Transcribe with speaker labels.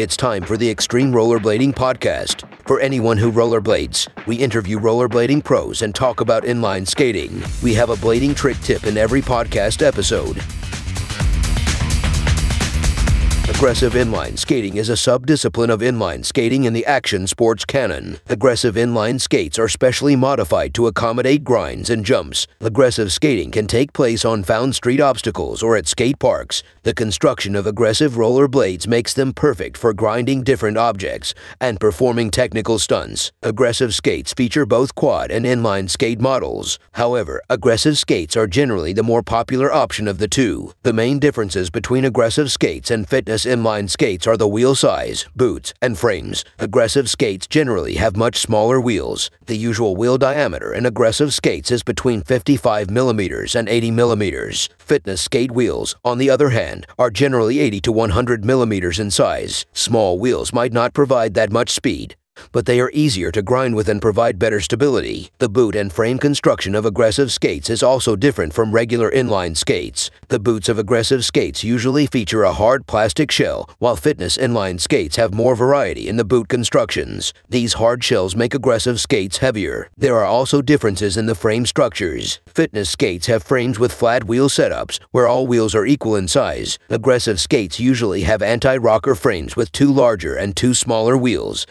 Speaker 1: It's time for the Extreme Rollerblading Podcast. For anyone who rollerblades, we interview rollerblading pros and talk about inline skating. We have a blading trick tip in every podcast episode. Aggressive inline skating is a subdiscipline of inline skating in the action sports canon. Aggressive inline skates are specially modified to accommodate grinds and jumps. Aggressive skating can take place on found street obstacles or at skate parks. The construction of aggressive roller blades makes them perfect for grinding different objects and performing technical stunts. Aggressive skates feature both quad and inline skate models. However, aggressive skates are generally the more popular option of the two. The main differences between aggressive skates and fitness inline skates are the wheel size, boots, and frames. Aggressive skates generally have much smaller wheels. The usual wheel diameter in aggressive skates is between 55 millimeters and 80 millimeters. Fitness skate wheels, on the other hand, are generally 80 to 100 millimeters in size. Small wheels might not provide that much speed, but they are easier to grind with and provide better stability. The boot and frame construction of aggressive skates is also different from regular inline skates. The boots of aggressive skates usually feature a hard plastic shell, while fitness inline skates have more variety in the boot constructions. These hard shells make aggressive skates heavier. There are also differences in the frame structures. Fitness skates have frames with flat wheel setups, where all wheels are equal in size. Aggressive skates usually have anti-rocker frames with two larger and two smaller wheels.